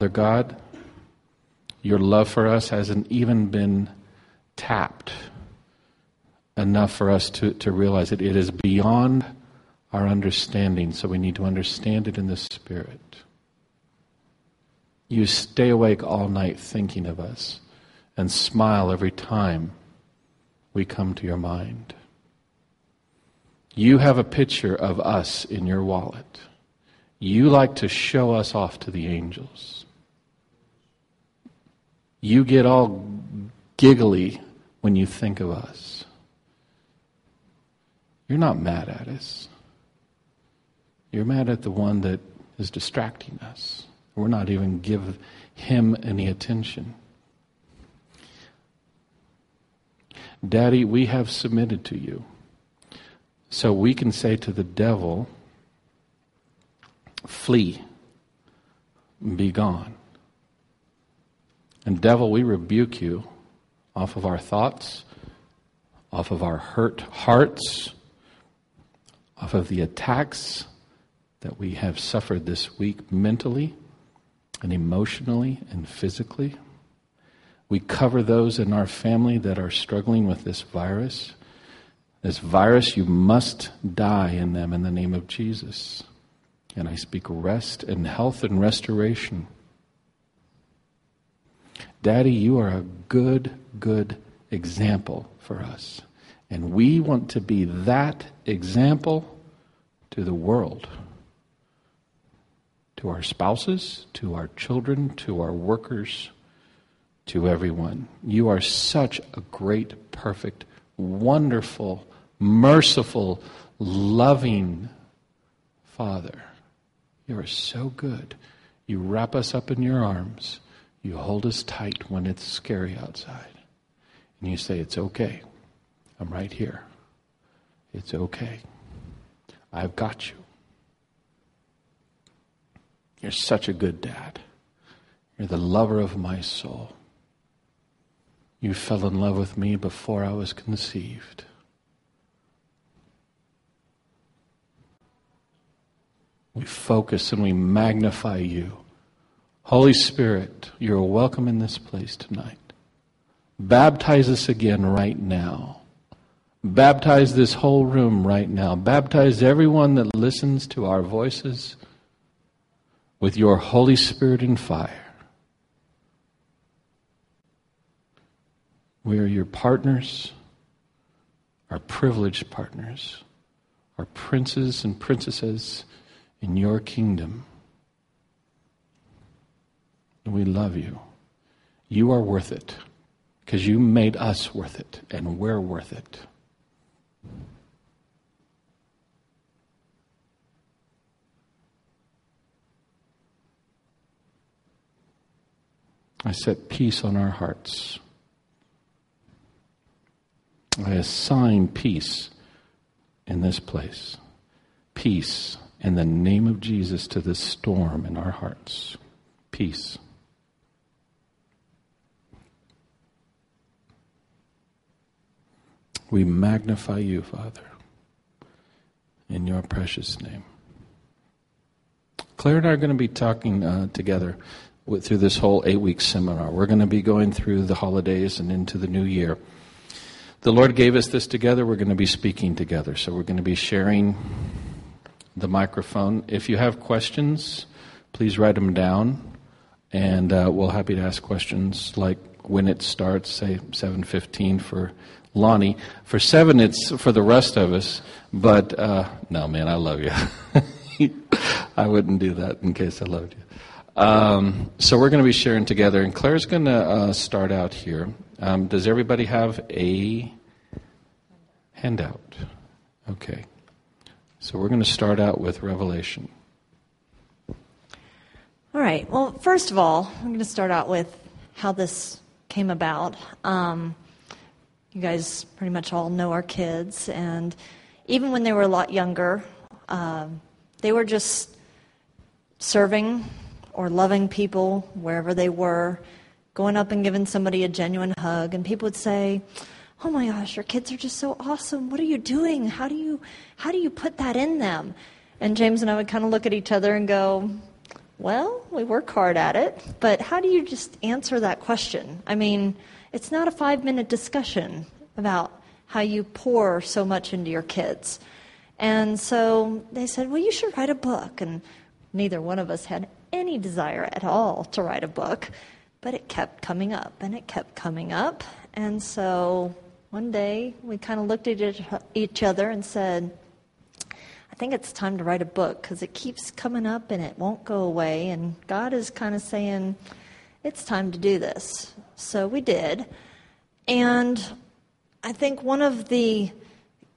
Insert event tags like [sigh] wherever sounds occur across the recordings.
Father God, your love for us hasn't even been tapped enough for us to, to realize it. It is beyond our understanding, so we need to understand it in the Spirit. You stay awake all night thinking of us and smile every time we come to your mind. You have a picture of us in your wallet. You like to show us off to the angels. You get all giggly when you think of us. You're not mad at us. You're mad at the one that is distracting us. We're not even give him any attention. Daddy, we have submitted to you. So we can say to the devil, flee, be gone. And devil, we rebuke you off of our thoughts, off of our hurt hearts, off of the attacks that we have suffered this week mentally and emotionally and physically. We cover those in our family that are struggling with this virus. This virus, you must die in them in the name of Jesus. And I speak rest and health and restoration. Daddy, you are a good, good example for us. And we want to be that example to the world, to our spouses, to our children, to our workers, to everyone. You are such a great, perfect, wonderful, merciful, loving Father. You are so good. You wrap us up in your arms. You hold us tight when it's scary outside. And you say, It's okay. I'm right here. It's okay. I've got you. You're such a good dad. You're the lover of my soul. You fell in love with me before I was conceived. We focus and we magnify you. Holy Spirit, you're welcome in this place tonight. Baptize us again right now. Baptize this whole room right now. Baptize everyone that listens to our voices with your Holy Spirit and fire. We are your partners, our privileged partners, our princes and princesses in your kingdom. We love you. You are worth it because you made us worth it, and we're worth it. I set peace on our hearts. I assign peace in this place. Peace in the name of Jesus to this storm in our hearts. Peace. We magnify you, Father, in your precious name. Claire and I are going to be talking uh, together with, through this whole eight week seminar. We're going to be going through the holidays and into the new year. The Lord gave us this together. We're going to be speaking together. So we're going to be sharing the microphone. If you have questions, please write them down, and uh, we'll happy to ask questions like when it starts, say 7:15 for Lonnie. For seven, it's for the rest of us. But uh, no, man, I love you. [laughs] I wouldn't do that in case I loved you. Um, so we're going to be sharing together, and Claire's going to uh, start out here. Um, does everybody have a handout? Okay. So we're going to start out with Revelation. All right. Well, first of all, I'm going to start out with how this came about. Um, you guys pretty much all know our kids, and even when they were a lot younger, uh, they were just serving or loving people wherever they were, going up and giving somebody a genuine hug, and people would say, "Oh my gosh, your kids are just so awesome. What are you doing? How do you how do you put that in them?" And James and I would kind of look at each other and go, well, we work hard at it, but how do you just answer that question? I mean, it's not a five minute discussion about how you pour so much into your kids. And so they said, well, you should write a book. And neither one of us had any desire at all to write a book, but it kept coming up and it kept coming up. And so one day we kind of looked at each other and said, I think it's time to write a book because it keeps coming up and it won't go away. And God is kind of saying, it's time to do this. So we did. And I think one of the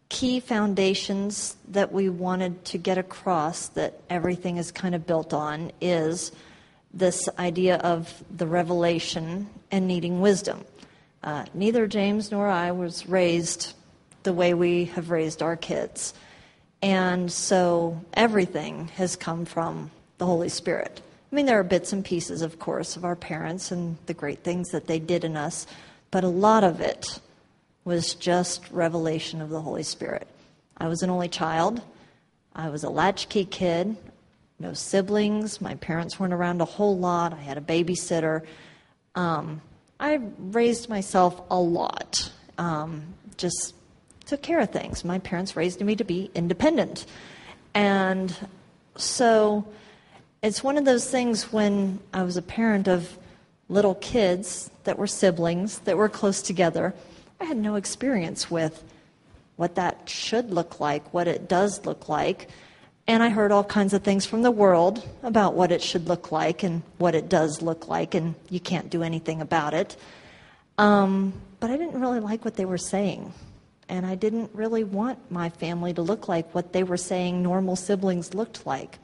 key foundations that we wanted to get across that everything is kind of built on is this idea of the revelation and needing wisdom. Uh, neither James nor I was raised the way we have raised our kids. And so everything has come from the Holy Spirit. I mean, there are bits and pieces, of course, of our parents and the great things that they did in us, but a lot of it was just revelation of the Holy Spirit. I was an only child. I was a latchkey kid, no siblings. My parents weren't around a whole lot. I had a babysitter. Um, I raised myself a lot, um, just took care of things. My parents raised me to be independent. And so it's one of those things when I was a parent of little kids that were siblings, that were close together I had no experience with what that should look like, what it does look like. And I heard all kinds of things from the world about what it should look like and what it does look like, and you can't do anything about it. Um, but I didn't really like what they were saying. And I didn't really want my family to look like what they were saying normal siblings looked like.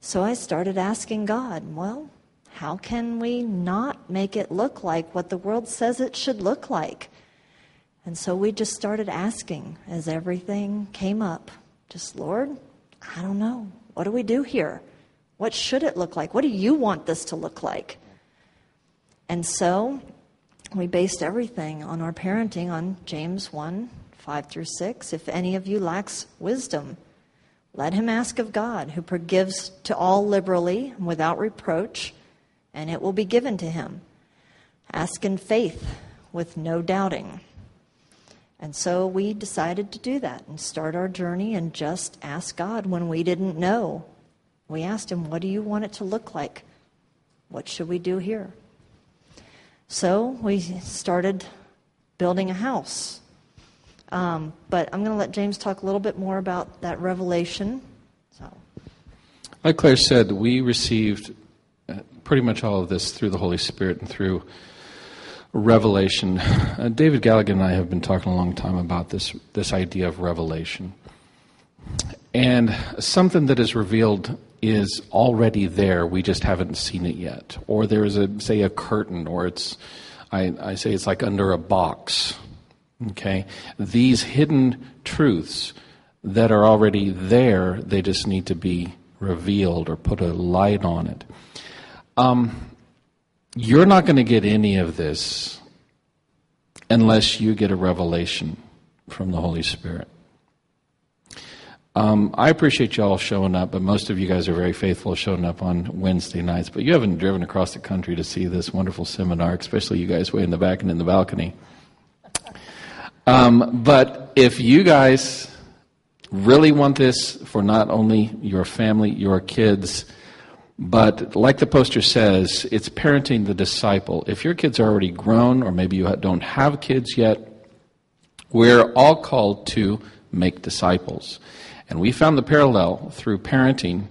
So I started asking God, well, how can we not make it look like what the world says it should look like? And so we just started asking as everything came up, just, Lord, I don't know. What do we do here? What should it look like? What do you want this to look like? And so we based everything on our parenting on James 1 5 through 6. If any of you lacks wisdom, let him ask of God, who forgives to all liberally and without reproach, and it will be given to him. Ask in faith with no doubting. And so we decided to do that and start our journey and just ask God when we didn't know. We asked Him, What do you want it to look like? What should we do here? So we started building a house. Um, but I'm going to let James talk a little bit more about that revelation. So. Like Claire said, we received uh, pretty much all of this through the Holy Spirit and through revelation. Uh, David Galligan and I have been talking a long time about this, this idea of revelation. And something that is revealed is already there, we just haven't seen it yet. Or there is a, say, a curtain, or it's, I, I say it's like under a box. Okay? These hidden truths that are already there, they just need to be revealed or put a light on it. Um, you're not going to get any of this unless you get a revelation from the Holy Spirit. Um, I appreciate you all showing up, but most of you guys are very faithful showing up on Wednesday nights. But you haven't driven across the country to see this wonderful seminar, especially you guys way in the back and in the balcony. Um, but if you guys really want this for not only your family, your kids, but like the poster says, it's parenting the disciple. If your kids are already grown, or maybe you don't have kids yet, we're all called to make disciples. And we found the parallel through parenting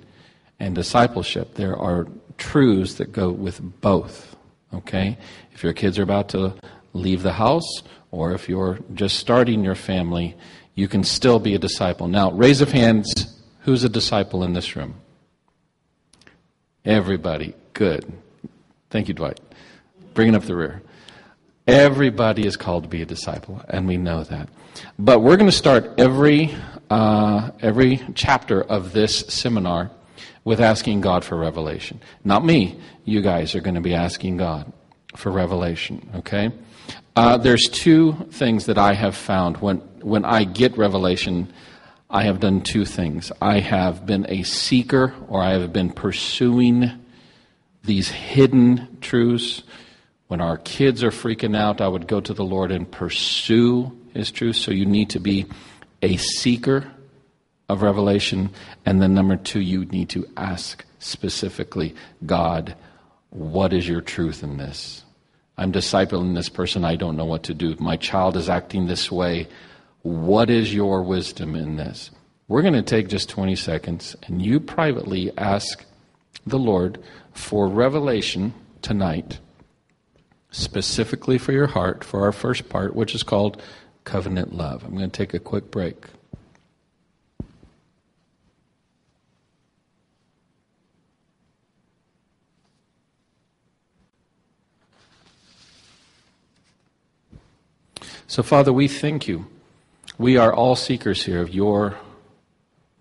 and discipleship. There are truths that go with both. Okay? If your kids are about to leave the house, or if you're just starting your family, you can still be a disciple. Now, raise of hands who's a disciple in this room? Everybody. Good. Thank you, Dwight. Bringing up the rear. Everybody is called to be a disciple, and we know that. But we're going to start every, uh, every chapter of this seminar with asking God for revelation. Not me. You guys are going to be asking God for revelation, okay? Uh, there's two things that I have found when, when I get revelation. I have done two things. I have been a seeker, or I have been pursuing these hidden truths. When our kids are freaking out, I would go to the Lord and pursue His truth. So you need to be a seeker of revelation. And then, number two, you need to ask specifically God, what is your truth in this? I'm discipling this person. I don't know what to do. My child is acting this way. What is your wisdom in this? We're going to take just 20 seconds and you privately ask the Lord for revelation tonight, specifically for your heart, for our first part, which is called covenant love. I'm going to take a quick break. So, Father, we thank you. We are all seekers here of your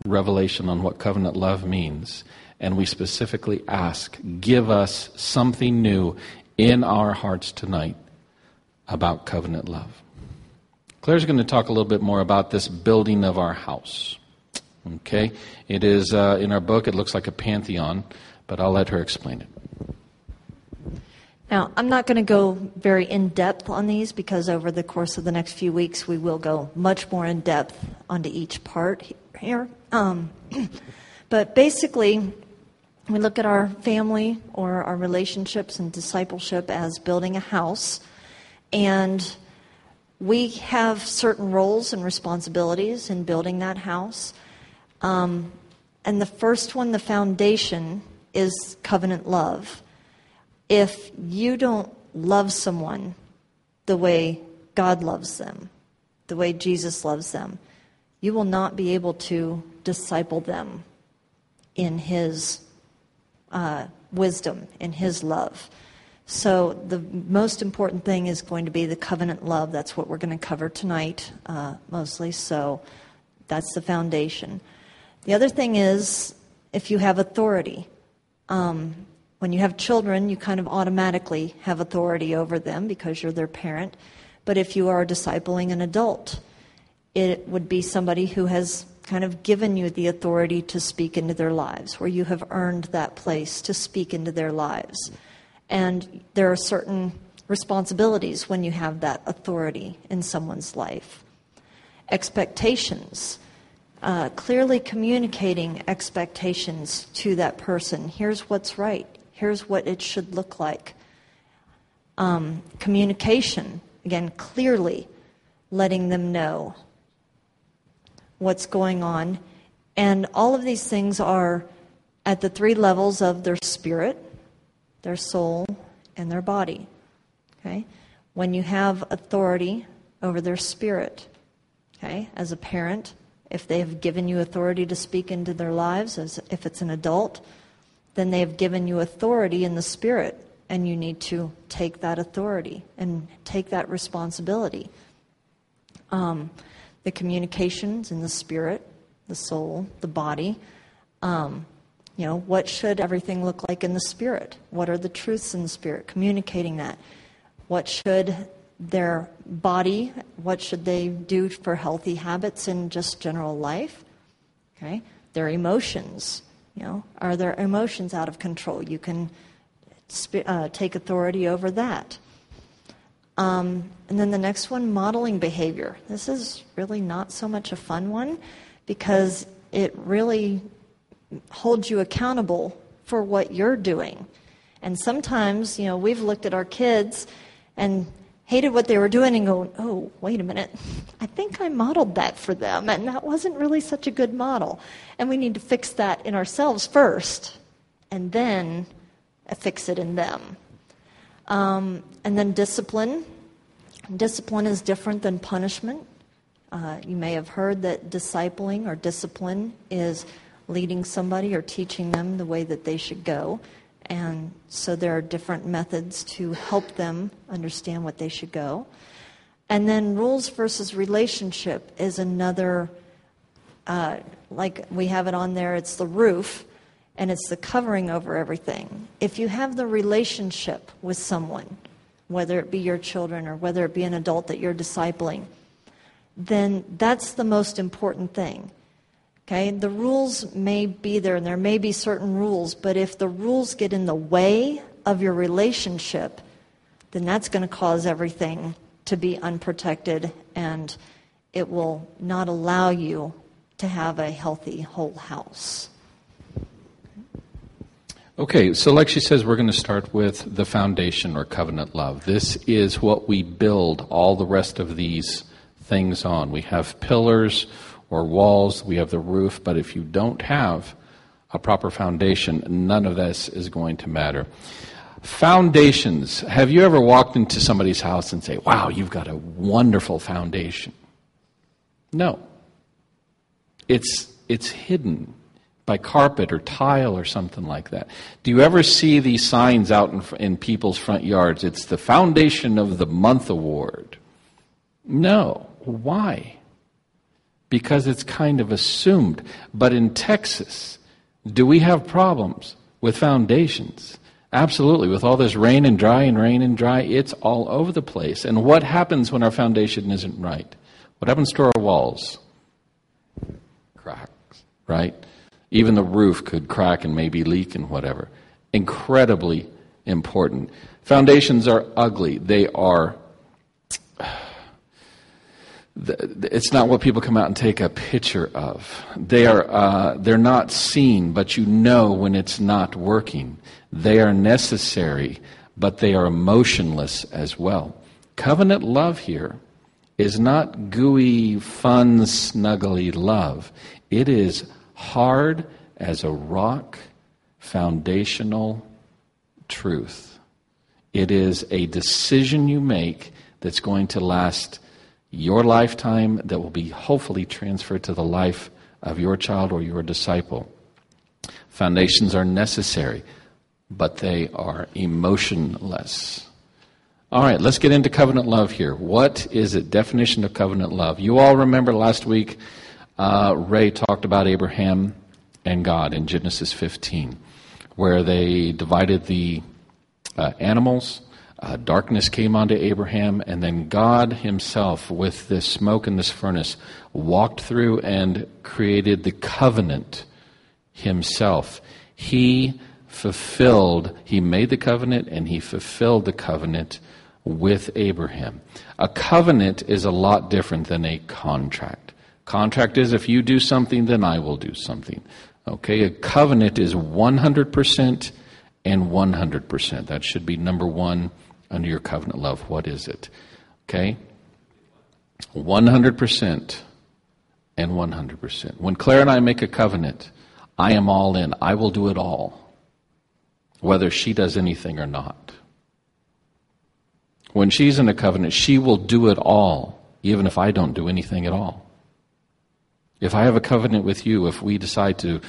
revelation on what covenant love means. And we specifically ask, give us something new in our hearts tonight about covenant love. Claire's going to talk a little bit more about this building of our house. Okay? It is uh, in our book, it looks like a pantheon, but I'll let her explain it. Now, I'm not going to go very in depth on these because over the course of the next few weeks, we will go much more in depth onto each part here. Um, [clears throat] but basically, we look at our family or our relationships and discipleship as building a house. And we have certain roles and responsibilities in building that house. Um, and the first one, the foundation, is covenant love if you don't love someone the way God loves them, the way Jesus loves them, you will not be able to disciple them in His uh, wisdom, in His love. So, the most important thing is going to be the covenant love. That's what we're going to cover tonight, uh, mostly. So, that's the foundation. The other thing is if you have authority. Um, when you have children, you kind of automatically have authority over them because you're their parent. But if you are discipling an adult, it would be somebody who has kind of given you the authority to speak into their lives, where you have earned that place to speak into their lives. And there are certain responsibilities when you have that authority in someone's life. Expectations. Uh, clearly communicating expectations to that person. Here's what's right. Here's what it should look like. Um, communication, again, clearly letting them know what's going on. And all of these things are at the three levels of their spirit, their soul, and their body. Okay? When you have authority over their spirit, okay, as a parent, if they have given you authority to speak into their lives, as if it's an adult, then they have given you authority in the Spirit, and you need to take that authority and take that responsibility. Um, the communications in the Spirit, the soul, the body. Um, you know, what should everything look like in the Spirit? What are the truths in the Spirit? Communicating that. What should their body, what should they do for healthy habits in just general life? Okay? Their emotions you know, are their emotions out of control? You can uh, take authority over that. Um, and then the next one, modeling behavior. This is really not so much a fun one because it really holds you accountable for what you're doing. And sometimes, you know, we've looked at our kids and hated what they were doing and going, oh, wait a minute, [laughs] I think I modeled that for them, and that wasn't really such a good model. And we need to fix that in ourselves first, and then fix it in them. Um, and then discipline. Discipline is different than punishment. Uh, you may have heard that discipling or discipline is leading somebody or teaching them the way that they should go. And so there are different methods to help them understand what they should go. And then rules versus relationship is another, uh, like we have it on there, it's the roof and it's the covering over everything. If you have the relationship with someone, whether it be your children or whether it be an adult that you're discipling, then that's the most important thing. Okay, the rules may be there and there may be certain rules, but if the rules get in the way of your relationship, then that's going to cause everything to be unprotected and it will not allow you to have a healthy whole house. Okay, so like she says, we're going to start with the foundation or covenant love. This is what we build all the rest of these things on. We have pillars or walls, we have the roof, but if you don't have a proper foundation, none of this is going to matter. Foundations. Have you ever walked into somebody's house and say, wow, you've got a wonderful foundation? No. It's, it's hidden by carpet or tile or something like that. Do you ever see these signs out in, in people's front yards? It's the Foundation of the Month Award. No. Why? Because it's kind of assumed. But in Texas, do we have problems with foundations? Absolutely. With all this rain and dry and rain and dry, it's all over the place. And what happens when our foundation isn't right? What happens to our walls? Cracks, right? Even the roof could crack and maybe leak and whatever. Incredibly important. Foundations are ugly. They are. It's not what people come out and take a picture of. They are. Uh, they're not seen, but you know when it's not working. They are necessary, but they are emotionless as well. Covenant love here is not gooey, fun, snuggly love. It is hard as a rock, foundational truth. It is a decision you make that's going to last your lifetime, that will be hopefully transferred to the life of your child or your disciple. Foundations are necessary, but they are emotionless. All right, let's get into covenant love here. What is it? Definition of covenant love. You all remember last week uh, Ray talked about Abraham and God in Genesis 15, where they divided the uh, animals. Uh, darkness came onto Abraham, and then God Himself, with this smoke and this furnace, walked through and created the covenant Himself. He fulfilled, He made the covenant, and He fulfilled the covenant with Abraham. A covenant is a lot different than a contract. Contract is if you do something, then I will do something. Okay, a covenant is 100% and 100%. That should be number one under your covenant love. What is it? Okay? 100% and 100%. When Claire and I make a covenant, I am all in. I will do it all, whether she does anything or not. When she's in a covenant, she will do it all, even if I don't do anything at all. If I have a covenant with you, if we decide to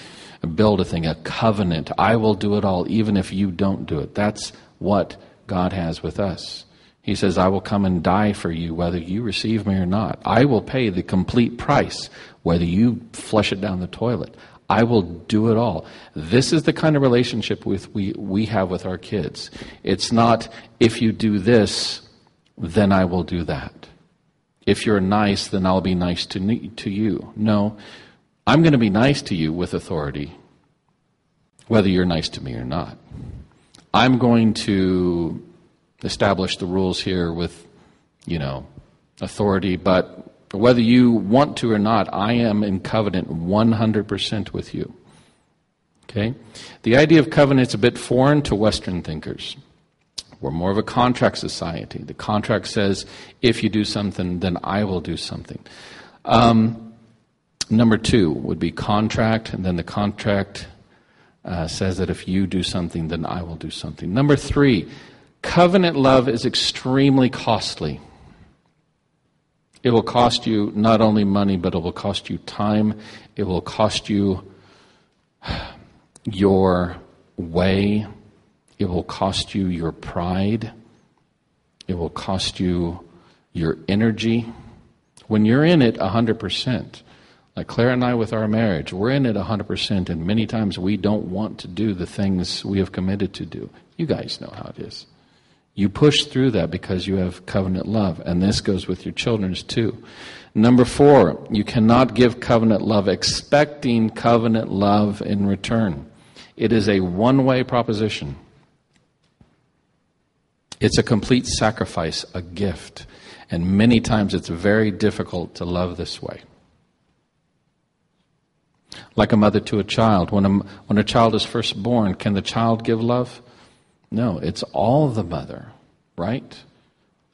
build a thing, a covenant, I will do it all, even if you don't do it. That's what God has with us. He says, I will come and die for you, whether you receive me or not. I will pay the complete price, whether you flush it down the toilet. I will do it all. This is the kind of relationship with we, we have with our kids. It's not, if you do this, then I will do that. If you're nice, then I'll be nice to, to you. No, I'm going to be nice to you with authority, whether you're nice to me or not. I'm going to establish the rules here with, you know, authority, but whether you want to or not, I am in covenant 100% with you. Okay? The idea of covenant is a bit foreign to Western thinkers. We're more of a contract society. The contract says, if you do something, then I will do something. Um, number two would be contract, and then the contract uh, says that if you do something, then I will do something. Number three, covenant love is extremely costly. It will cost you not only money, but it will cost you time. It will cost you [sighs] your way. It will cost you your pride. It will cost you your energy. When you're in it 100%, like Claire and I with our marriage, we're in it 100%, and many times we don't want to do the things we have committed to do. You guys know how it is. You push through that because you have covenant love, and this goes with your children's too. Number four, you cannot give covenant love expecting covenant love in return. It is a one way proposition. It's a complete sacrifice, a gift. And many times it's very difficult to love this way. Like a mother to a child. When a, when a child is first born, can the child give love? No, it's all the mother, right?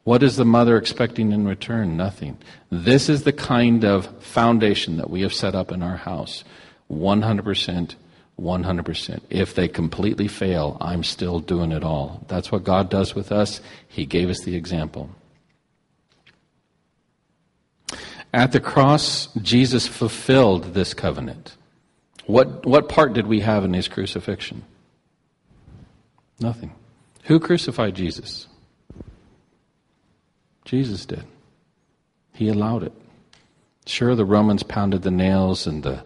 What is the mother expecting in return? Nothing. This is the kind of foundation that we have set up in our house 100%, 100%. If they completely fail, I'm still doing it all. That's what God does with us. He gave us the example. At the cross, Jesus fulfilled this covenant. What, what part did we have in his crucifixion? Nothing. Who crucified Jesus? Jesus did. He allowed it. Sure, the Romans pounded the nails and the,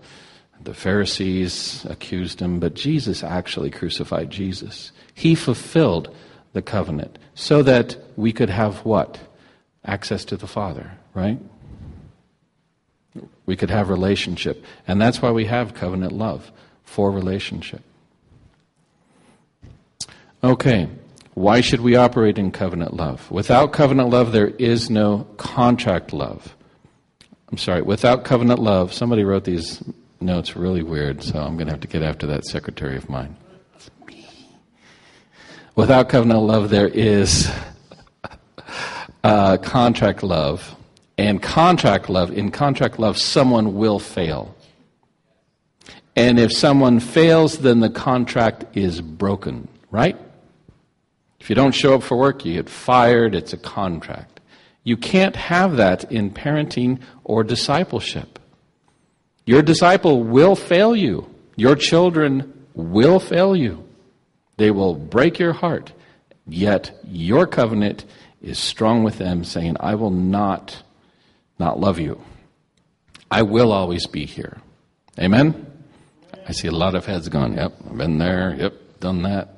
the Pharisees accused him, but Jesus actually crucified Jesus. He fulfilled the covenant so that we could have what? Access to the Father, right? We could have relationship. And that's why we have covenant love for relationship. Okay, why should we operate in covenant love? Without covenant love, there is no contract love. I'm sorry, without covenant love, somebody wrote these notes really weird, so I'm going to have to get after that secretary of mine. Without covenant love, there is uh, contract love. And contract love, in contract love, someone will fail. And if someone fails, then the contract is broken, right? If you don't show up for work, you get fired, it's a contract. You can't have that in parenting or discipleship. Your disciple will fail you. Your children will fail you. They will break your heart. Yet your covenant is strong with them, saying, I will not not love you. I will always be here. Amen? I see a lot of heads going, yep, I've been there, yep, done that.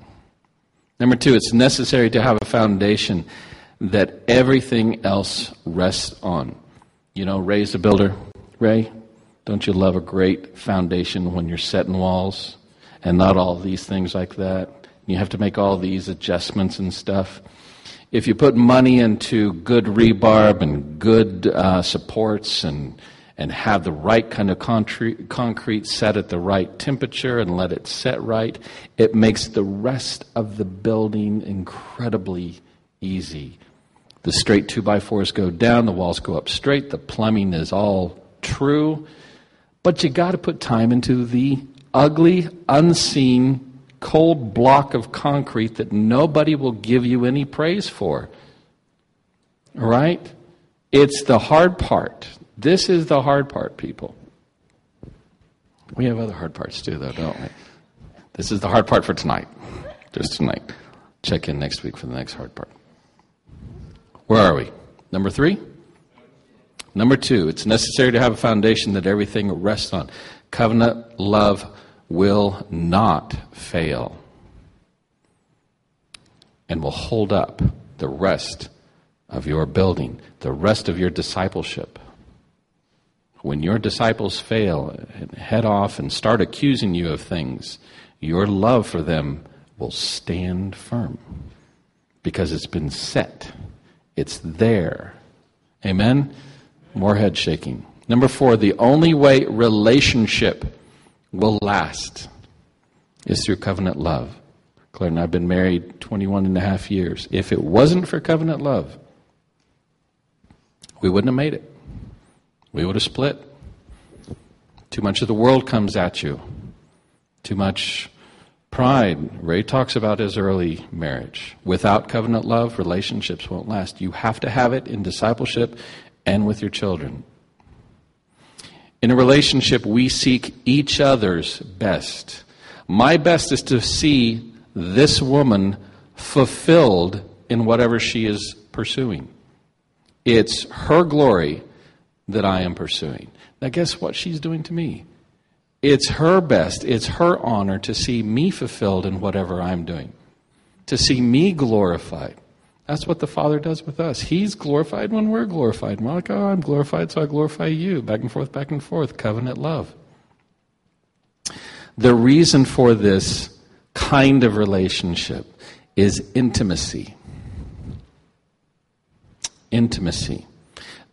Number two, it's necessary to have a foundation that everything else rests on. You know, Ray's a builder. Ray, don't you love a great foundation when you're setting walls and not all these things like that? You have to make all these adjustments and stuff if you put money into good rebar and good uh, supports and and have the right kind of concrete, set at the right temperature and let it set right, it makes the rest of the building incredibly easy. The straight two by fours go down, the walls go up straight, the plumbing is all true, but you got to put time into the ugly, unseen cold block of concrete that nobody will give you any praise for. All right? It's the hard part. This is the hard part, people. We have other hard parts too, though, don't we? This is the hard part for tonight. Just tonight. Check in next week for the next hard part. Where are we? Number three? Number two, it's necessary to have a foundation that everything rests on. Covenant love will not fail and will hold up the rest of your building, the rest of your discipleship. When your disciples fail and head off and start accusing you of things, your love for them will stand firm because it's been set. It's there. Amen? More head shaking. Number four, the only way relationship will last is through covenant love. Claire and I have been married 21 and a half years. If it wasn't for covenant love, we wouldn't have made it. We would have split. Too much of the world comes at you. Too much pride. Ray talks about his early marriage. Without covenant love, relationships won't last. You have to have it in discipleship and with your children. In a relationship, we seek each other's best. My best is to see this woman fulfilled in whatever she is pursuing. It's her glory that I am pursuing. Now, guess what she's doing to me? It's her best, it's her honor to see me fulfilled in whatever I'm doing, to see me glorified. That's what the Father does with us. He's glorified when we're glorified. We're like, oh, I'm glorified, so I glorify you. Back and forth, back and forth. Covenant love. The reason for this kind of relationship is intimacy. Intimacy.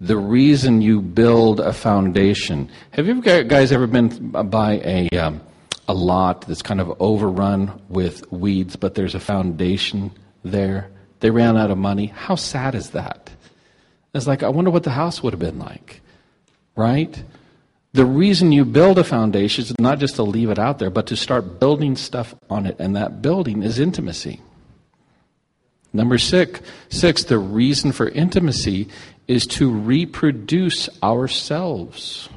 The reason you build a foundation. Have you guys ever been by a, um, a lot that's kind of overrun with weeds, but there's a foundation there? They ran out of money. How sad is that? It's like, I wonder what the house would have been like, right? The reason you build a foundation is not just to leave it out there, but to start building stuff on it. And that building is intimacy. Number six, six, the reason for intimacy is to reproduce ourselves.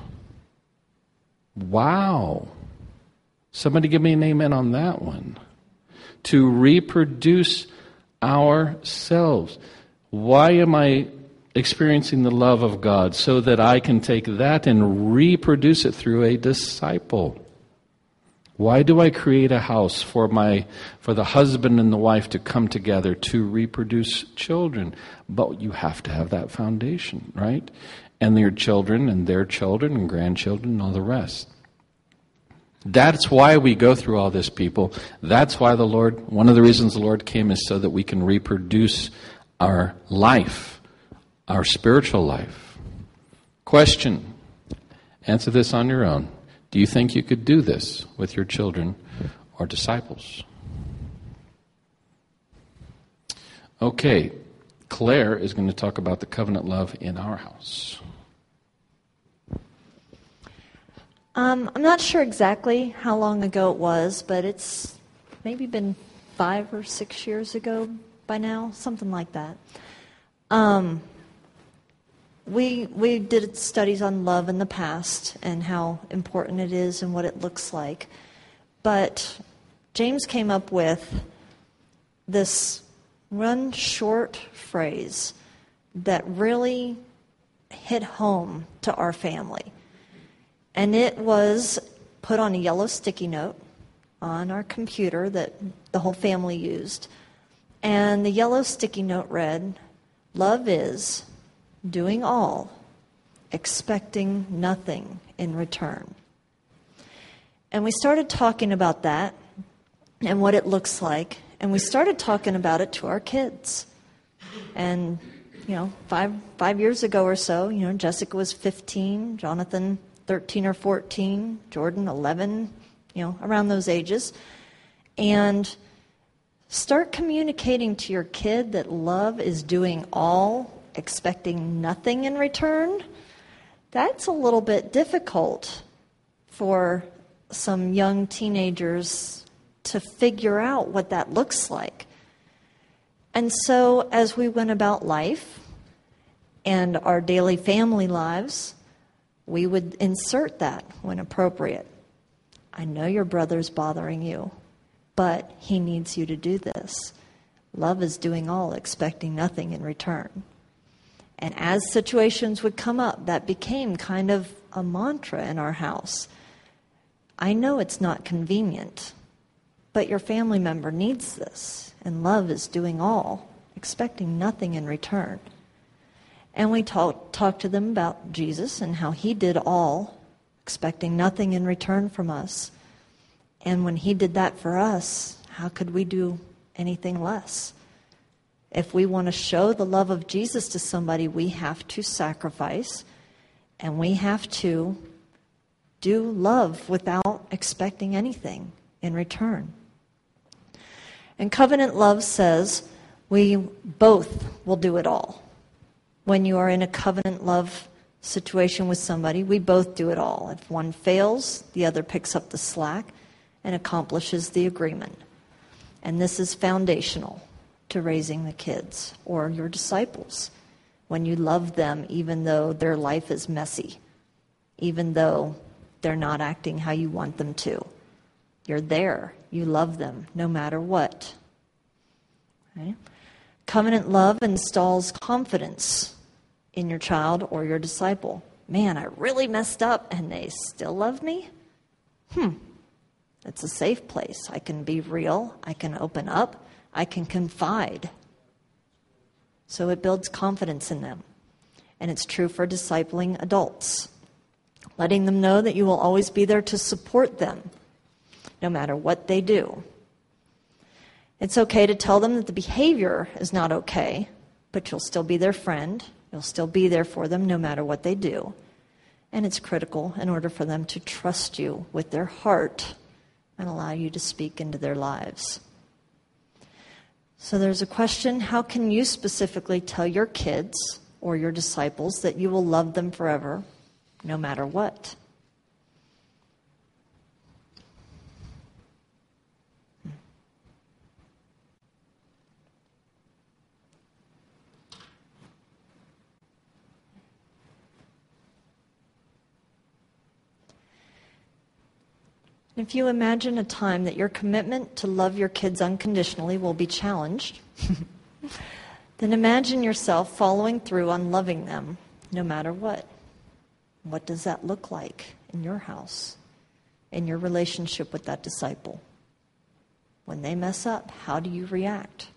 Wow. Somebody give me an amen on that one. To reproduce ourselves. Why am I experiencing the love of God so that I can take that and reproduce it through a disciple. Why do I create a house for my for the husband and the wife to come together to reproduce children? But you have to have that foundation, right? And their children and their children and grandchildren and all the rest. That's why we go through all this, people. That's why the Lord, one of the reasons the Lord came is so that we can reproduce our life our spiritual life. Question Answer this on your own. Do you think you could do this with your children or disciples? Okay, Claire is going to talk about the covenant love in our house. Um, I'm not sure exactly how long ago it was, but it's maybe been five or six years ago by now, something like that. Um, we we did studies on love in the past and how important it is and what it looks like. But James came up with this one short phrase that really hit home to our family. And it was put on a yellow sticky note on our computer that the whole family used. And the yellow sticky note read, Love is doing all, expecting nothing in return. And we started talking about that and what it looks like, and we started talking about it to our kids. And you know, five five years ago or so, you know, Jessica was 15, Jonathan 13 or 14, Jordan 11, you know, around those ages, and start communicating to your kid that love is doing all expecting nothing in return, that's a little bit difficult for some young teenagers to figure out what that looks like. And so, as we went about life and our daily family lives, we would insert that when appropriate. I know your brother's bothering you, but he needs you to do this. Love is doing all, expecting nothing in return. And as situations would come up, that became kind of a mantra in our house. I know it's not convenient, but your family member needs this, and love is doing all, expecting nothing in return. And we talked talk to them about Jesus and how he did all, expecting nothing in return from us. And when he did that for us, how could we do anything less? If we want to show the love of Jesus to somebody, we have to sacrifice and we have to do love without expecting anything in return. And covenant love says we both will do it all. When you are in a covenant love situation with somebody, we both do it all. If one fails, the other picks up the slack and accomplishes the agreement. And this is foundational to raising the kids or your disciples when you love them even though their life is messy, even though they're not acting how you want them to. You're there. You love them no matter what. Okay? Covenant love installs confidence in your child or your disciple. Man, I really messed up and they still love me? Hmm. It's a safe place. I can be real. I can open up. I can confide. So it builds confidence in them. And it's true for discipling adults, letting them know that you will always be there to support them, no matter what they do. It's okay to tell them that the behavior is not okay, but you'll still be their friend. You'll still be there for them no matter what they do. And it's critical in order for them to trust you with their heart and allow you to speak into their lives. So there's a question how can you specifically tell your kids or your disciples that you will love them forever, no matter what? If you imagine a time that your commitment to love your kids unconditionally will be challenged, [laughs] then imagine yourself following through on loving them no matter what. What does that look like in your house, in your relationship with that disciple? When they mess up, how do you react?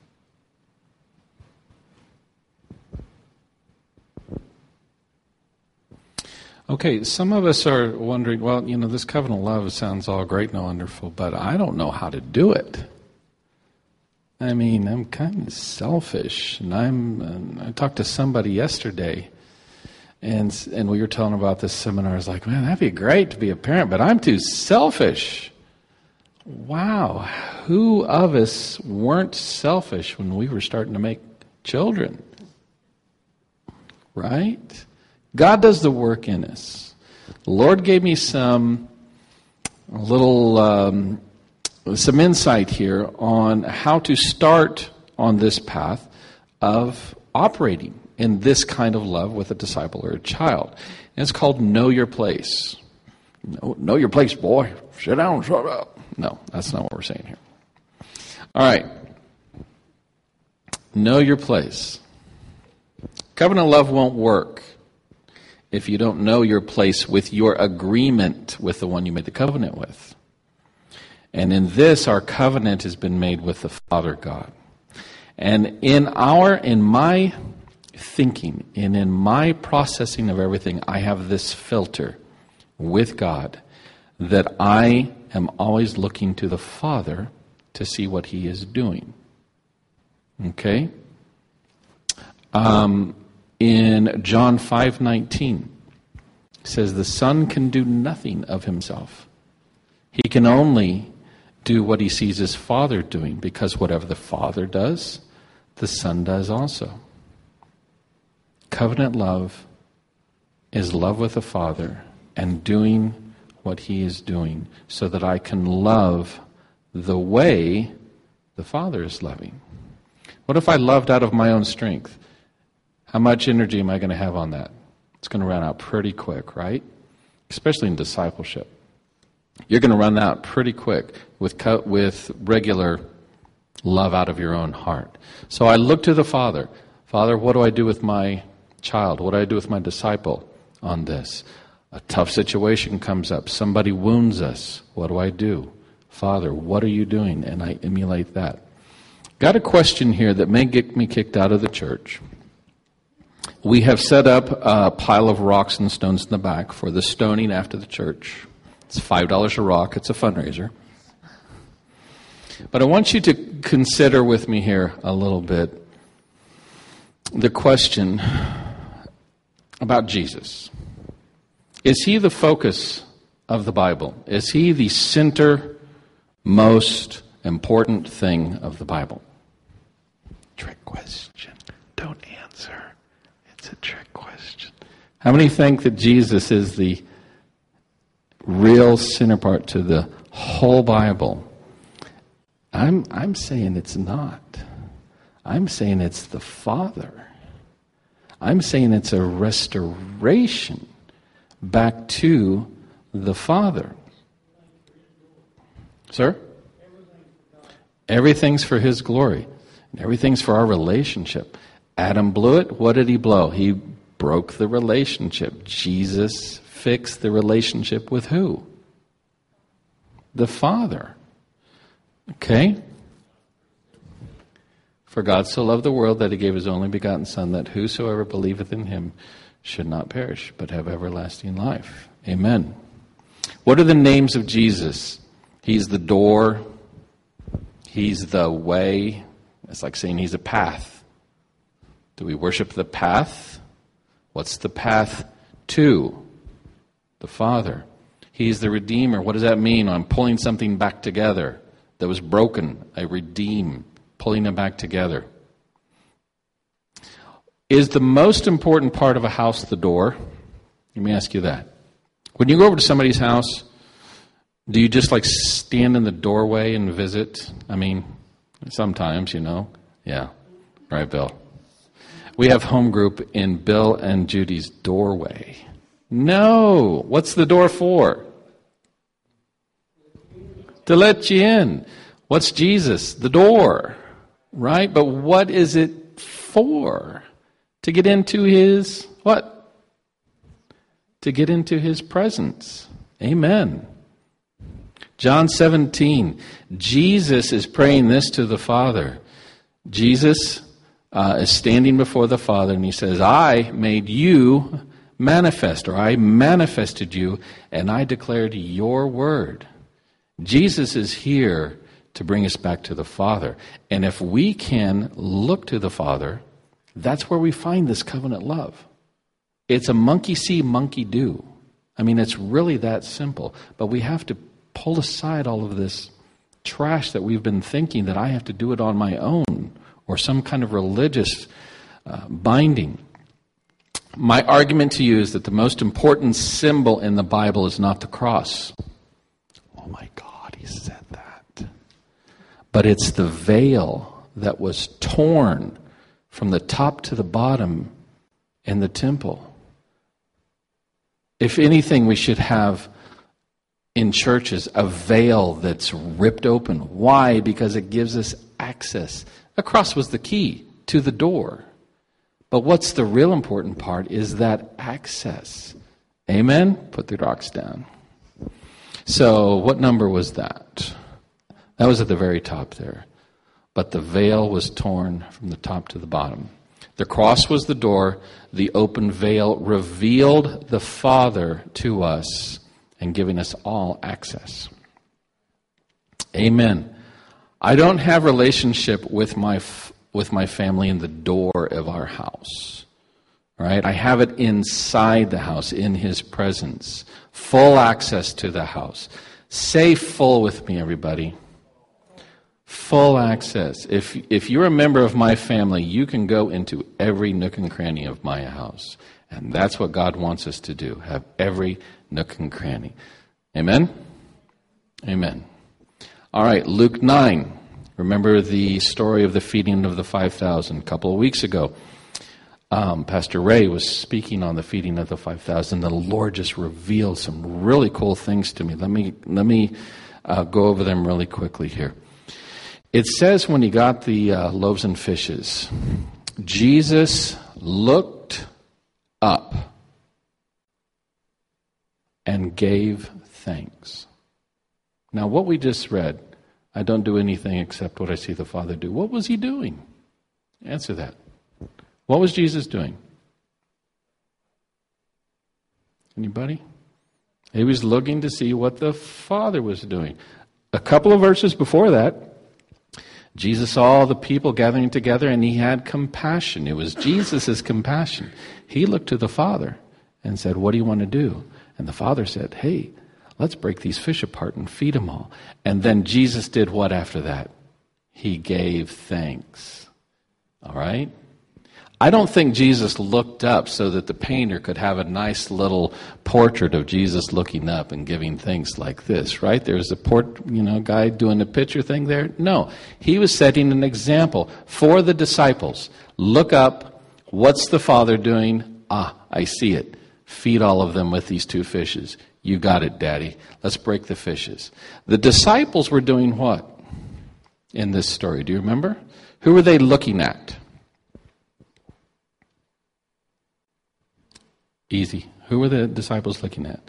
Okay, some of us are wondering, well, you know, this covenant love sounds all great and wonderful, but I don't know how to do it. I mean, I'm kind of selfish, and I'm. I talked to somebody yesterday, and and we were telling about this seminar. I was like, man, that'd be great to be a parent, but I'm too selfish. Wow, who of us weren't selfish when we were starting to make children? Right? God does the work in us. The Lord gave me some little um, some insight here on how to start on this path of operating in this kind of love with a disciple or a child. And it's called know your place. Know, know your place, boy. Sit down, shut up. No, that's not what we're saying here. All right. Know your place. Covenant love won't work if you don't know your place with your agreement with the one you made the covenant with. And in this, our covenant has been made with the Father God. And in our, in my thinking, and in my processing of everything, I have this filter with God that I am always looking to the Father to see what He is doing. Okay? Um, in John 5:19 says the son can do nothing of himself. He can only do what he sees his father doing because whatever the father does, the son does also. Covenant love is love with the father and doing what he is doing so that I can love the way the father is loving. What if I loved out of my own strength? How much energy am I going to have on that? It's going to run out pretty quick, right? Especially in discipleship. You're going to run out pretty quick with, co- with regular love out of your own heart. So I look to the Father. Father, what do I do with my child? What do I do with my disciple on this? A tough situation comes up. Somebody wounds us. What do I do? Father, what are you doing? And I emulate that. Got a question here that may get me kicked out of the church. We have set up a pile of rocks and stones in the back for the stoning after the church. It's $5 a rock, it's a fundraiser. But I want you to consider with me here a little bit the question about Jesus. Is he the focus of the Bible? Is he the center, most important thing of the Bible? Trick question. Don't answer. A trick question. How many think that Jesus is the real center part to the whole Bible? I'm, I'm saying it's not. I'm saying it's the Father. I'm saying it's a restoration back to the Father. Sir? Everything's for His glory. And Everything's for our relationship. Adam blew it. What did he blow? He broke the relationship. Jesus fixed the relationship with who? The Father. Okay? For God so loved the world that he gave his only begotten Son, that whosoever believeth in him should not perish, but have everlasting life. Amen. What are the names of Jesus? He's the door, he's the way. It's like saying he's a path. Do we worship the path? What's the path to? The Father. He's the Redeemer. What does that mean? I'm pulling something back together that was broken. I redeem pulling it back together. Is the most important part of a house the door? Let me ask you that. When you go over to somebody's house, do you just like stand in the doorway and visit? I mean, sometimes, you know. Yeah. Right, Bill. We have home group in Bill and Judy's doorway. No. What's the door for? To let you in. What's Jesus? The door right? But what is it for? To get into his what? To get into his presence. Amen. John 17, Jesus is praying this to the Father. Jesus uh, is standing before the Father and he says, I made you manifest, or I manifested you, and I declared your word. Jesus is here to bring us back to the Father. And if we can look to the Father, that's where we find this covenant love. It's a monkey see, monkey do. I mean, it's really that simple. But we have to pull aside all of this trash that we've been thinking that I have to do it on my own or some kind of religious uh, binding. My argument to you is that the most important symbol in the Bible is not the cross. Oh my God, he said that. but it's the veil that was torn from the top to the bottom in the temple. If anything, we should have in churches a veil that's ripped open. Why? Because it gives us access. A cross was the key to the door. But what's the real important part is that access. Amen? Put the rocks down. So, what number was that? That was at the very top there. But the veil was torn from the top to the bottom. The cross was the door. The open veil revealed the Father to us and giving us all access. Amen. I don't have relationship with my with my family in the door of our house. Right? I have it inside the house in his presence. Full access to the house. Say full with me everybody. Full access. If, if you're a member of my family, you can go into every nook and cranny of my house. And that's what God wants us to do have every nook and cranny. Amen? Amen. All right, Luke 9. Remember the story of the feeding of the 5,000 a couple of weeks ago. Um, Pastor Ray was speaking on the feeding of the 5,000. The Lord just revealed some really cool things to me. Let me, let me uh, go over them really quickly here. It says when he got the uh, loaves and fishes, Jesus looked up and gave thanks. Now, what we just read, I don't do anything except what I see the Father do. What was he doing? Answer that. What was Jesus doing? Anybody? He was looking to see what the Father was doing. A couple of verses before that, Jesus saw all the people gathering together and he had compassion. It was Jesus' compassion. He looked to the Father and said, What do you want to do? And the Father said, Hey, let's break these fish apart and feed them all. And then Jesus did what after that? He gave thanks. All right? I don't think Jesus looked up so that the painter could have a nice little portrait of Jesus looking up and giving things like this, right? There's a port, you know, guy doing a picture thing there. No, he was setting an example for the disciples. Look up. What's the Father doing? Ah, I see it. Feed all of them with these two fishes. You got it, Daddy. Let's break the fishes. The disciples were doing what in this story? Do you remember? Who were they looking at? Easy. Who were the disciples looking at?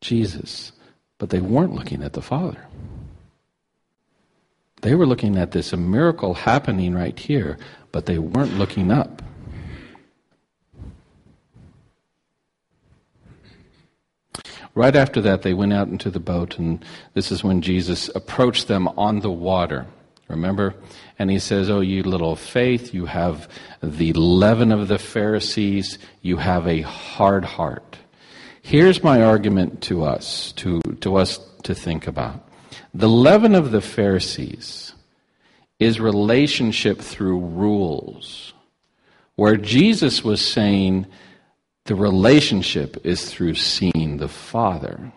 Jesus. But they weren't looking at the Father. They were looking at this miracle happening right here, but they weren't looking up. Right after that, they went out into the boat, and this is when Jesus approached them on the water. Remember? And he says, Oh, you little faith, you have the leaven of the Pharisees, you have a hard heart. Here's my argument to us, to, to us to think about. The leaven of the Pharisees is relationship through rules, where Jesus was saying the relationship is through seeing the Father.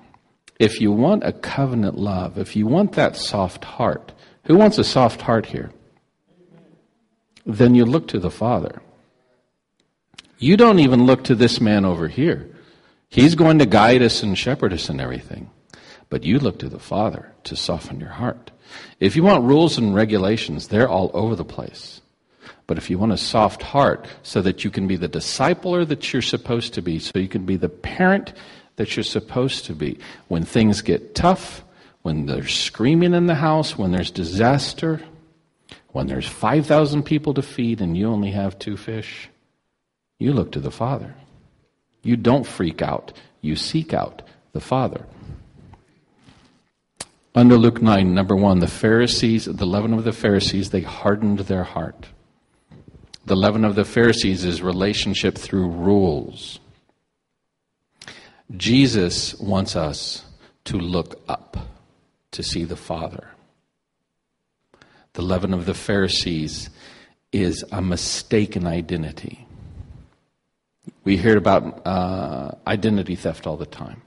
If you want a covenant love, if you want that soft heart, who wants a soft heart here? Then you look to the Father. You don't even look to this man over here. He's going to guide us and shepherd us and everything. But you look to the Father to soften your heart. If you want rules and regulations, they're all over the place. But if you want a soft heart so that you can be the discipler that you're supposed to be, so you can be the parent that you're supposed to be, when things get tough, when there's screaming in the house, when there's disaster, when there's 5,000 people to feed and you only have two fish, you look to the Father. You don't freak out, you seek out the Father. Under Luke 9, number one, the Pharisees, the leaven of the Pharisees, they hardened their heart. The leaven of the Pharisees is relationship through rules. Jesus wants us to look up to see the Father. The leaven of the Pharisees is a mistaken identity. We hear about uh, identity theft all the time.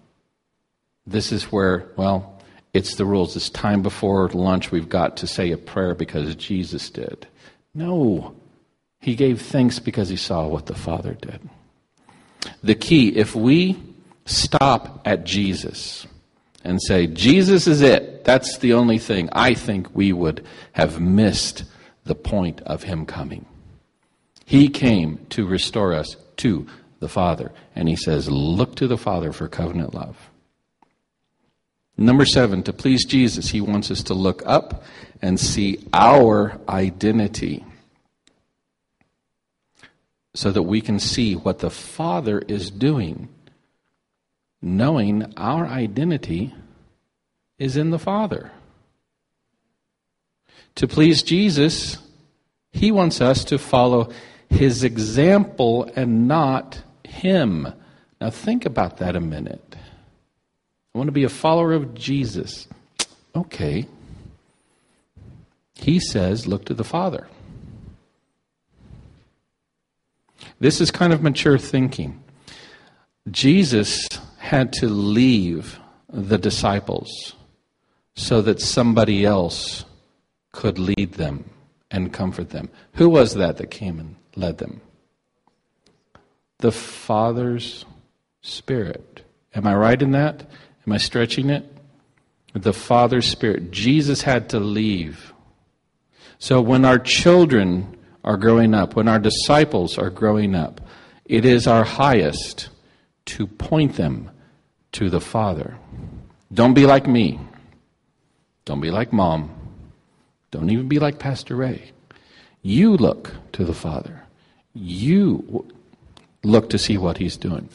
This is where, well, it's the rules. It's time before lunch we've got to say a prayer because Jesus did. No. He gave thanks because he saw what the Father did. The key, if we stop at Jesus, and say, Jesus is it. That's the only thing. I think we would have missed the point of him coming. He came to restore us to the Father. And he says, look to the Father for covenant love. Number seven, to please Jesus, he wants us to look up and see our identity so that we can see what the Father is doing knowing our identity is in the Father. To please Jesus, He wants us to follow His example and not Him. Now, think about that a minute. I want to be a follower of Jesus. Okay. He says, look to the Father. This is kind of mature thinking. Jesus had to leave the disciples so that somebody else could lead them and comfort them. Who was that that came and led them? The Father's Spirit. Am I right in that? Am I stretching it? The Father's Spirit. Jesus had to leave. So when our children are growing up, when our disciples are growing up, it is our highest to point them to the Father. Don't be like me. Don't be like mom. Don't even be like Pastor Ray. You look to the Father. You look to see what He's doing.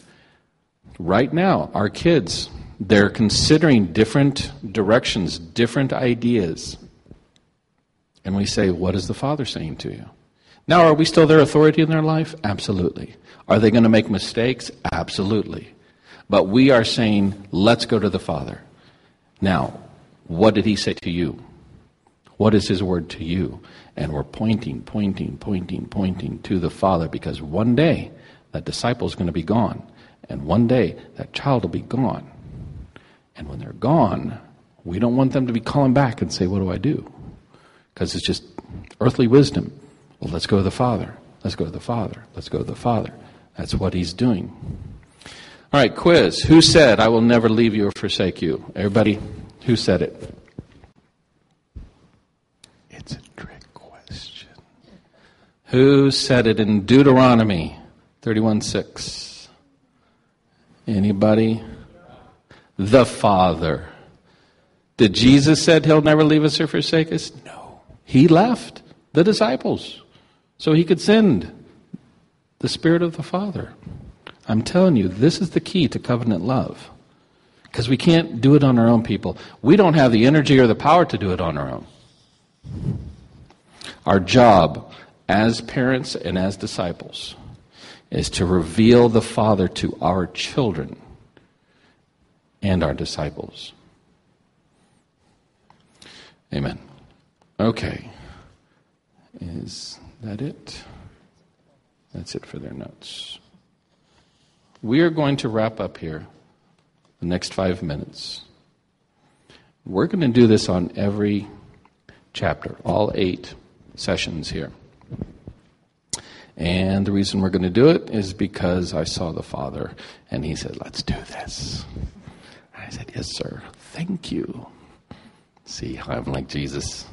Right now, our kids, they're considering different directions, different ideas. And we say, What is the Father saying to you? Now, are we still their authority in their life? Absolutely. Are they going to make mistakes? Absolutely. But we are saying, let's go to the Father. Now, what did he say to you? What is his word to you? And we're pointing, pointing, pointing, pointing to the Father because one day that disciple is going to be gone. And one day that child will be gone. And when they're gone, we don't want them to be calling back and say, What do I do? Because it's just earthly wisdom. Well, let's go to the Father. Let's go to the Father. Let's go to the Father. That's what he's doing. All right, quiz. Who said, I will never leave you or forsake you? Everybody, who said it? It's a trick question. Who said it in Deuteronomy 31 6? Anybody? The Father. Did Jesus said he'll never leave us or forsake us? No. He left the disciples so he could send the Spirit of the Father. I'm telling you, this is the key to covenant love. Because we can't do it on our own, people. We don't have the energy or the power to do it on our own. Our job as parents and as disciples is to reveal the Father to our children and our disciples. Amen. Okay. Is that it? That's it for their notes. We are going to wrap up here the next five minutes. We're going to do this on every chapter, all eight sessions here. And the reason we're going to do it is because I saw the Father and he said, Let's do this. I said, Yes, sir. Thank you. See, how I'm like Jesus.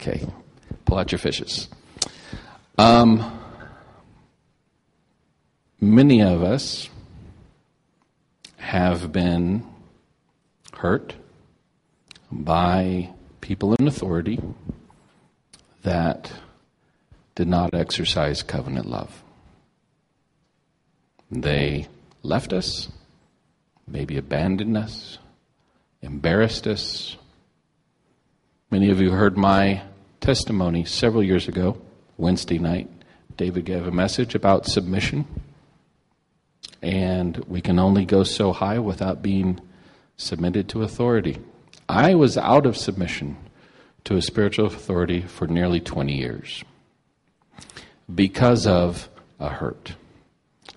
Okay, pull out your fishes. Um, many of us have been hurt by people in authority that did not exercise covenant love. They left us, maybe abandoned us, embarrassed us. Many of you heard my testimony several years ago, Wednesday night. David gave a message about submission. And we can only go so high without being submitted to authority. I was out of submission to a spiritual authority for nearly 20 years because of a hurt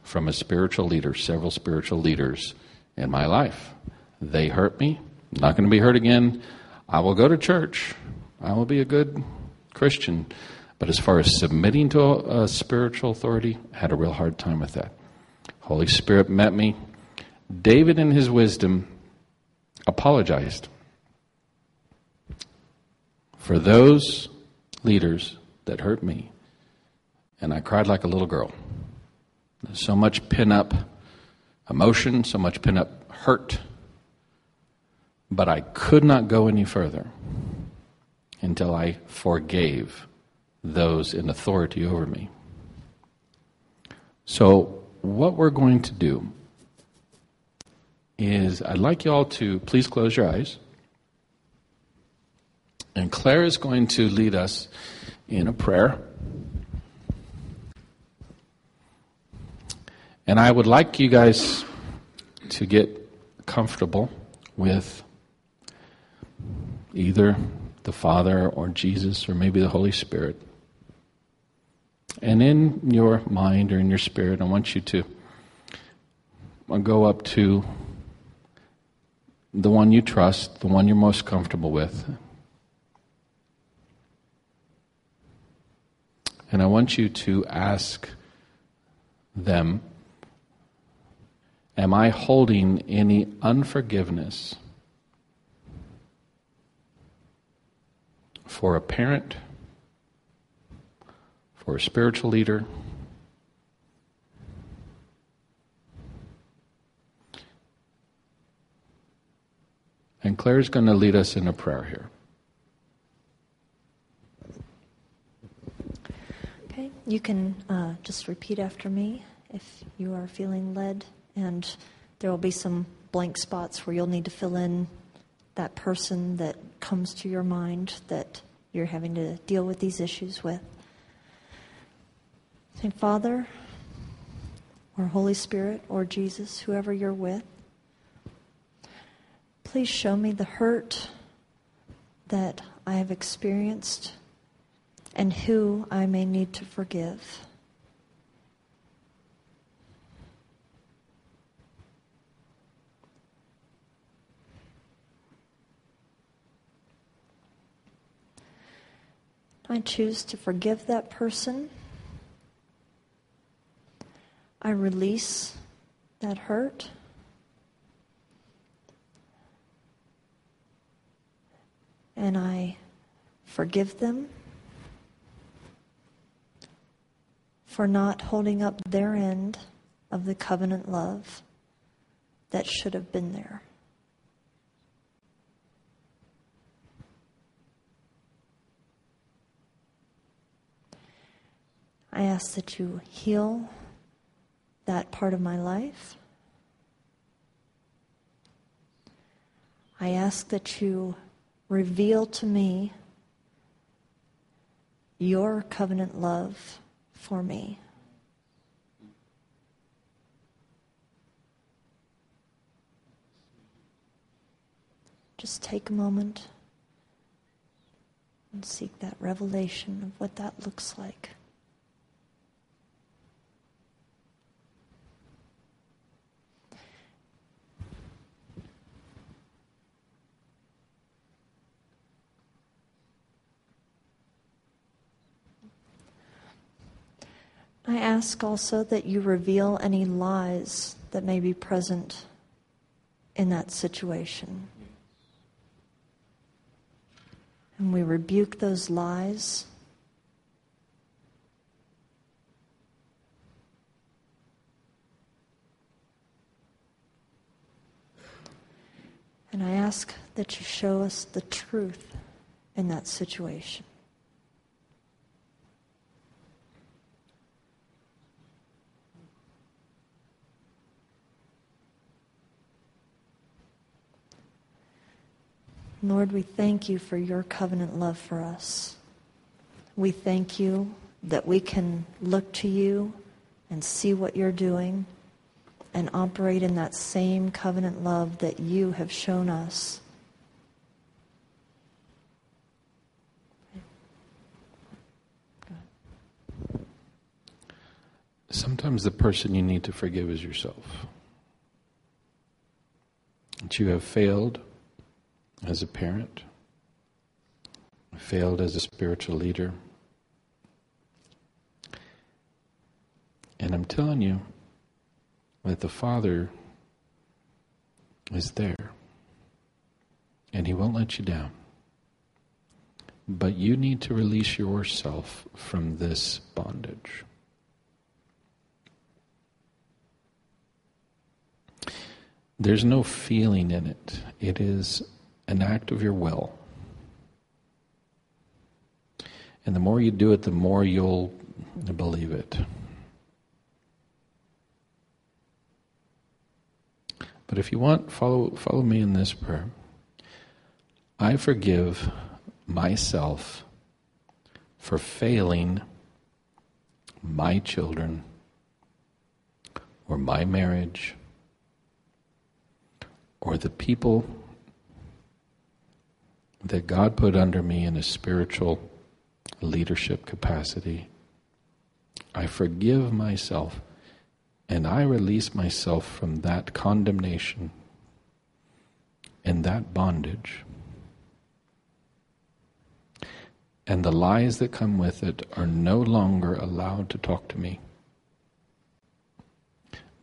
from a spiritual leader, several spiritual leaders in my life. They hurt me. I'm not going to be hurt again. I will go to church. I will be a good Christian. But as far as submitting to a, a spiritual authority, I had a real hard time with that. Holy Spirit met me. David, in his wisdom, apologized for those leaders that hurt me. And I cried like a little girl. There's so much pin up emotion, so much pin up hurt. But I could not go any further until I forgave those in authority over me. So, what we're going to do is I'd like you all to please close your eyes. And Claire is going to lead us in a prayer. And I would like you guys to get comfortable with either the Father or Jesus or maybe the Holy Spirit. And in your mind or in your spirit, I want you to uh, go up to the one you trust, the one you're most comfortable with. And I want you to ask them Am I holding any unforgiveness for a parent, for a spiritual leader? And Claire's going to lead us in a prayer here. Okay, you can uh, just repeat after me if you are feeling led and there will be some blank spots where you'll need to fill in that person that comes to your mind that you're having to deal with these issues with. Say, Father, or Holy Spirit, or Jesus, whoever you're with, please show me the hurt that I have experienced and who I may need to forgive. I choose to forgive that person. I release that hurt. And I forgive them for not holding up their end of the covenant love that should have been there. I ask that you heal that part of my life. I ask that you reveal to me your covenant love for me. Just take a moment and seek that revelation of what that looks like. I ask also that you reveal any lies that may be present in that situation. And we rebuke those lies. And I ask that you show us the truth in that situation. Lord, we thank you for your covenant love for us. We thank you that we can look to you and see what you're doing and operate in that same covenant love that you have shown us. Sometimes the person you need to forgive is yourself. That you have failed as a parent, I failed as a spiritual leader. And I'm telling you that the Father is there and He won't let you down. But you need to release yourself from this bondage. There's no feeling in it. It is an act of your will. And the more you do it, the more you'll believe it. But if you want, follow, follow me in this prayer. I forgive myself for failing my children or my marriage or the people that God put under me in a spiritual leadership capacity. I forgive myself and I release myself from that condemnation and that bondage. And the lies that come with it are no longer allowed to talk to me.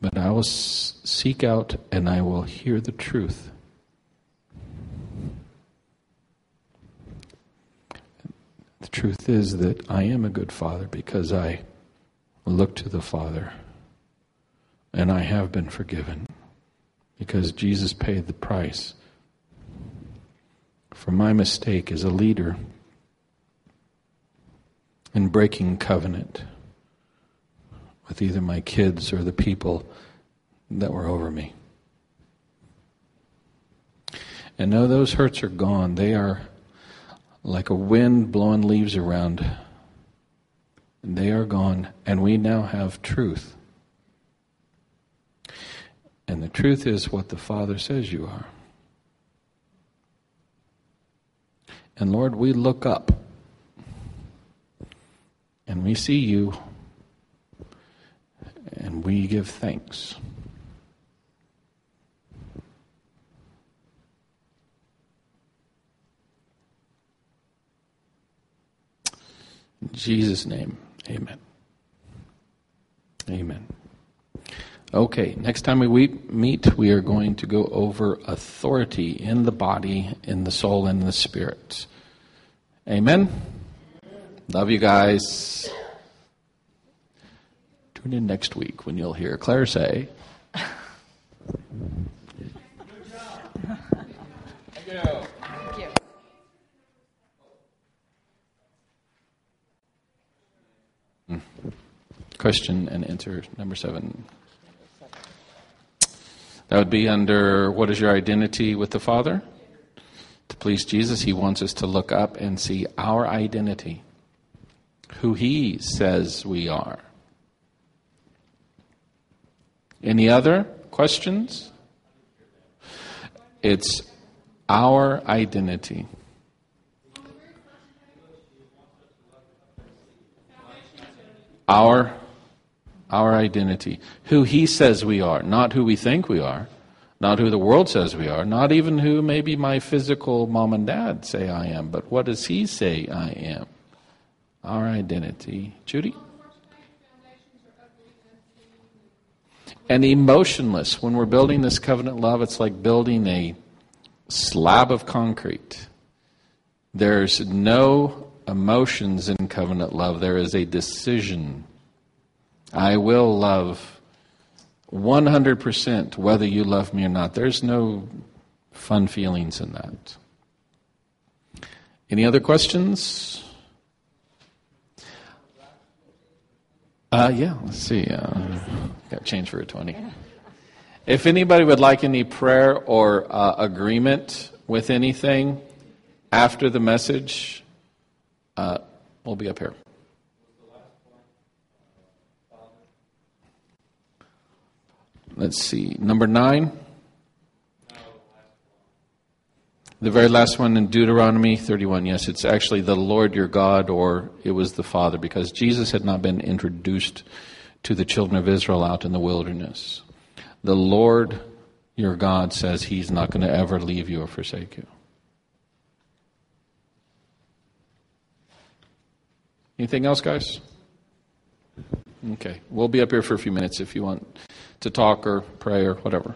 But I will seek out and I will hear the truth The truth is that I am a good father because I look to the Father and I have been forgiven because Jesus paid the price for my mistake as a leader in breaking covenant with either my kids or the people that were over me. And now those hurts are gone. They are like a wind blowing leaves around. And they are gone, and we now have truth. And the truth is what the Father says you are. And Lord, we look up and we see you and we give thanks. In Jesus' name, amen. Amen. Okay, next time we meet, we are going to go over authority in the body, in the soul, and the spirit. Amen. Love you guys. Tune in next week when you'll hear Claire say. [laughs] Thank you. Question and answer number seven. That would be under what is your identity with the Father? To please Jesus, He wants us to look up and see our identity, who He says we are. Any other questions? It's our identity. Our, our identity. Who He says we are, not who we think we are, not who the world says we are, not even who maybe my physical mom and dad say I am, but what does He say I am? Our identity. Judy? And emotionless. When we're building this covenant love, it's like building a slab of concrete. There's no emotions in covenant love, there is a decision. I will love 100% whether you love me or not. There's no fun feelings in that. Any other questions? Uh, yeah, let's see. Uh, got change for a 20. If anybody would like any prayer or uh, agreement with anything after the message, uh, we'll be up here. Let's see. Number nine. The very last one in Deuteronomy 31. Yes, it's actually the Lord your God, or it was the Father, because Jesus had not been introduced to the children of Israel out in the wilderness. The Lord your God says He's not going to ever leave you or forsake you. Anything else, guys? Okay. We'll be up here for a few minutes if you want to talk or pray or whatever.